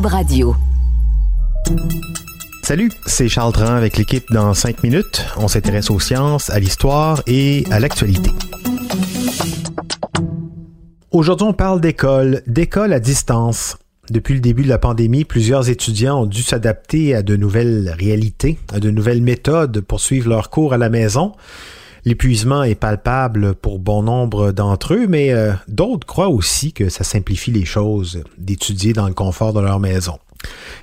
Radio. Salut, c'est Charles Dran avec l'équipe dans 5 minutes. On s'intéresse aux sciences, à l'histoire et à l'actualité. Aujourd'hui, on parle d'école, d'école à distance. Depuis le début de la pandémie, plusieurs étudiants ont dû s'adapter à de nouvelles réalités, à de nouvelles méthodes pour suivre leurs cours à la maison. L'épuisement est palpable pour bon nombre d'entre eux, mais euh, d'autres croient aussi que ça simplifie les choses d'étudier dans le confort de leur maison.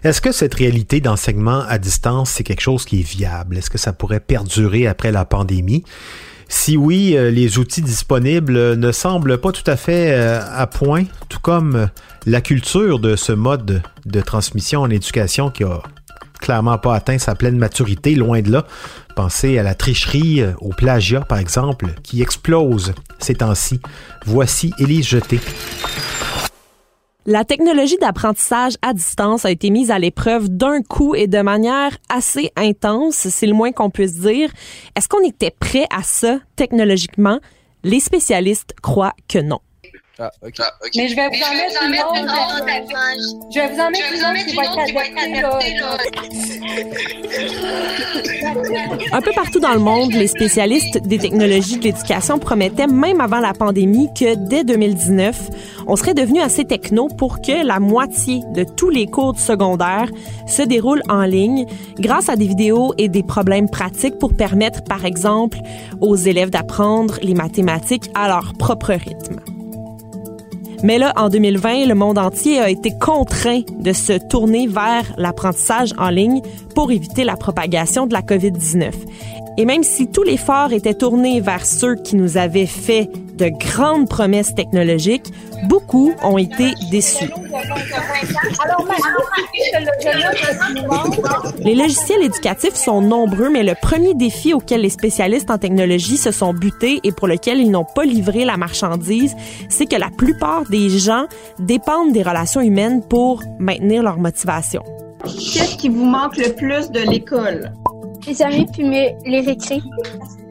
Est-ce que cette réalité d'enseignement à distance, c'est quelque chose qui est viable? Est-ce que ça pourrait perdurer après la pandémie? Si oui, euh, les outils disponibles ne semblent pas tout à fait euh, à point, tout comme la culture de ce mode de transmission en éducation qui a clairement pas atteint sa pleine maturité, loin de là. Pensez à la tricherie, euh, au plagiat par exemple, qui explose ces temps-ci. Voici Élise Jeté. La technologie d'apprentissage à distance a été mise à l'épreuve d'un coup et de manière assez intense, c'est le moins qu'on puisse dire. Est-ce qu'on était prêt à ça technologiquement? Les spécialistes croient que non. Ah, OK. Mais je vais vous en mettre une autre. Je vais vous en mettre une autre qui va être Un peu partout dans le monde, les spécialistes des technologies de l'éducation promettaient, même avant la pandémie, que dès 2019, on serait devenu assez techno pour que la moitié de tous les cours de secondaire se déroulent en ligne grâce à des vidéos et des problèmes pratiques pour permettre, par exemple, aux élèves d'apprendre les mathématiques à leur propre rythme. Mais là, en 2020, le monde entier a été contraint de se tourner vers l'apprentissage en ligne pour éviter la propagation de la COVID-19. Et même si tout l'effort était tourné vers ceux qui nous avaient fait de grandes promesses technologiques, beaucoup ont été déçus. Les logiciels éducatifs sont nombreux, mais le premier défi auquel les spécialistes en technologie se sont butés et pour lequel ils n'ont pas livré la marchandise, c'est que la plupart des gens dépendent des relations humaines pour maintenir leur motivation. Qu'est-ce qui vous manque le plus de l'école? Les amis puis les récits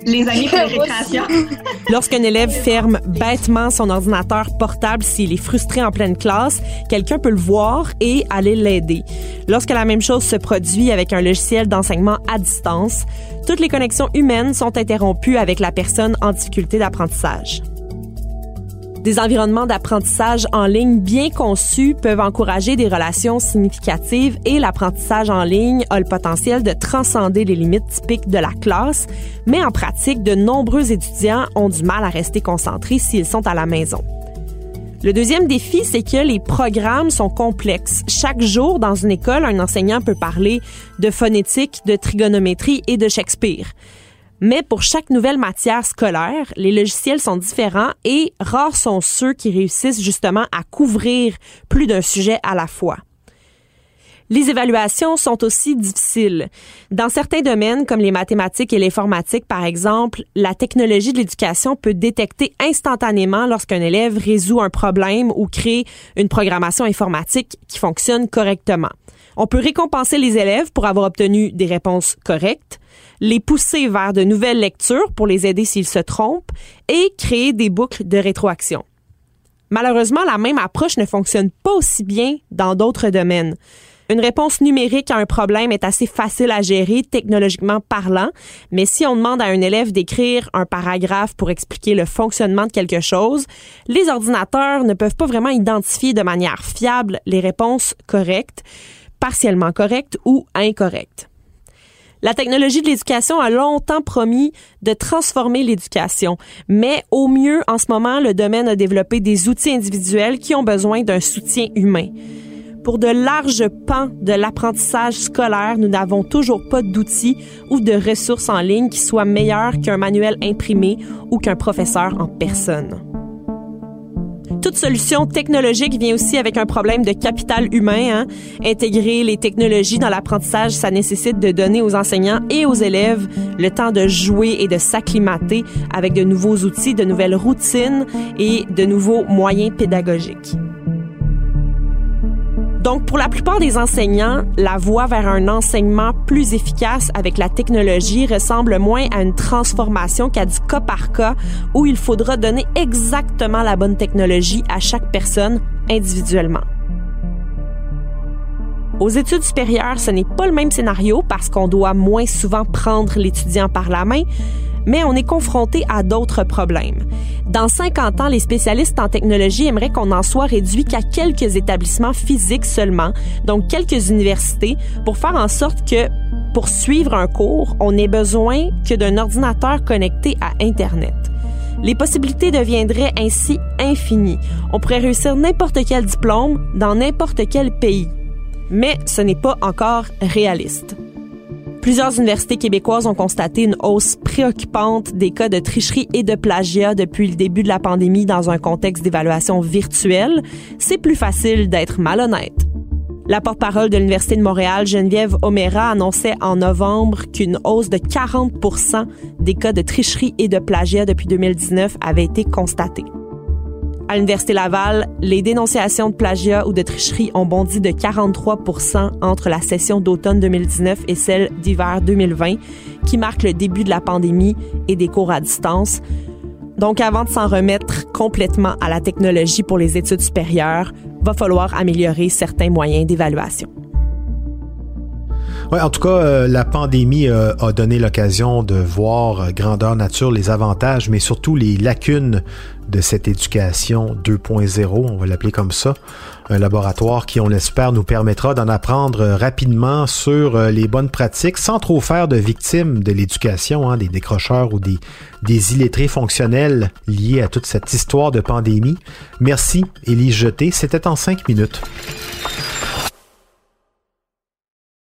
les amis pour les récréations. Lorsqu'un élève ferme bêtement son ordinateur portable s'il est frustré en pleine classe, quelqu'un peut le voir et aller l'aider. Lorsque la même chose se produit avec un logiciel d'enseignement à distance, toutes les connexions humaines sont interrompues avec la personne en difficulté d'apprentissage. Des environnements d'apprentissage en ligne bien conçus peuvent encourager des relations significatives et l'apprentissage en ligne a le potentiel de transcender les limites typiques de la classe, mais en pratique, de nombreux étudiants ont du mal à rester concentrés s'ils sont à la maison. Le deuxième défi, c'est que les programmes sont complexes. Chaque jour, dans une école, un enseignant peut parler de phonétique, de trigonométrie et de Shakespeare. Mais pour chaque nouvelle matière scolaire, les logiciels sont différents et rares sont ceux qui réussissent justement à couvrir plus d'un sujet à la fois. Les évaluations sont aussi difficiles. Dans certains domaines, comme les mathématiques et l'informatique, par exemple, la technologie de l'éducation peut détecter instantanément lorsqu'un élève résout un problème ou crée une programmation informatique qui fonctionne correctement. On peut récompenser les élèves pour avoir obtenu des réponses correctes, les pousser vers de nouvelles lectures pour les aider s'ils se trompent et créer des boucles de rétroaction. Malheureusement, la même approche ne fonctionne pas aussi bien dans d'autres domaines. Une réponse numérique à un problème est assez facile à gérer technologiquement parlant, mais si on demande à un élève d'écrire un paragraphe pour expliquer le fonctionnement de quelque chose, les ordinateurs ne peuvent pas vraiment identifier de manière fiable les réponses correctes, partiellement correctes ou incorrectes. La technologie de l'éducation a longtemps promis de transformer l'éducation, mais au mieux, en ce moment, le domaine a développé des outils individuels qui ont besoin d'un soutien humain. Pour de larges pans de l'apprentissage scolaire, nous n'avons toujours pas d'outils ou de ressources en ligne qui soient meilleurs qu'un manuel imprimé ou qu'un professeur en personne. Toute solution technologique vient aussi avec un problème de capital humain. Hein. Intégrer les technologies dans l'apprentissage, ça nécessite de donner aux enseignants et aux élèves le temps de jouer et de s'acclimater avec de nouveaux outils, de nouvelles routines et de nouveaux moyens pédagogiques. Donc, pour la plupart des enseignants, la voie vers un enseignement plus efficace avec la technologie ressemble moins à une transformation qu'à du cas par cas où il faudra donner exactement la bonne technologie à chaque personne individuellement. Aux études supérieures, ce n'est pas le même scénario parce qu'on doit moins souvent prendre l'étudiant par la main, mais on est confronté à d'autres problèmes. Dans 50 ans, les spécialistes en technologie aimeraient qu'on en soit réduit qu'à quelques établissements physiques seulement, donc quelques universités, pour faire en sorte que pour suivre un cours, on n'ait besoin que d'un ordinateur connecté à Internet. Les possibilités deviendraient ainsi infinies. On pourrait réussir n'importe quel diplôme dans n'importe quel pays. Mais ce n'est pas encore réaliste. Plusieurs universités québécoises ont constaté une hausse préoccupante des cas de tricherie et de plagiat depuis le début de la pandémie dans un contexte d'évaluation virtuelle. C'est plus facile d'être malhonnête. La porte-parole de l'Université de Montréal, Geneviève Omera, annonçait en novembre qu'une hausse de 40% des cas de tricherie et de plagiat depuis 2019 avait été constatée. À l'Université Laval, les dénonciations de plagiat ou de tricherie ont bondi de 43% entre la session d'automne 2019 et celle d'hiver 2020, qui marque le début de la pandémie et des cours à distance. Donc, avant de s'en remettre complètement à la technologie pour les études supérieures, va falloir améliorer certains moyens d'évaluation. Ouais, en tout cas, euh, la pandémie euh, a donné l'occasion de voir euh, grandeur nature les avantages, mais surtout les lacunes de cette éducation 2.0, on va l'appeler comme ça. Un laboratoire qui, on l'espère, nous permettra d'en apprendre rapidement sur les bonnes pratiques sans trop faire de victimes de l'éducation, hein, des décrocheurs ou des, des illettrés fonctionnels liés à toute cette histoire de pandémie. Merci, Élie Jeté. C'était en cinq minutes.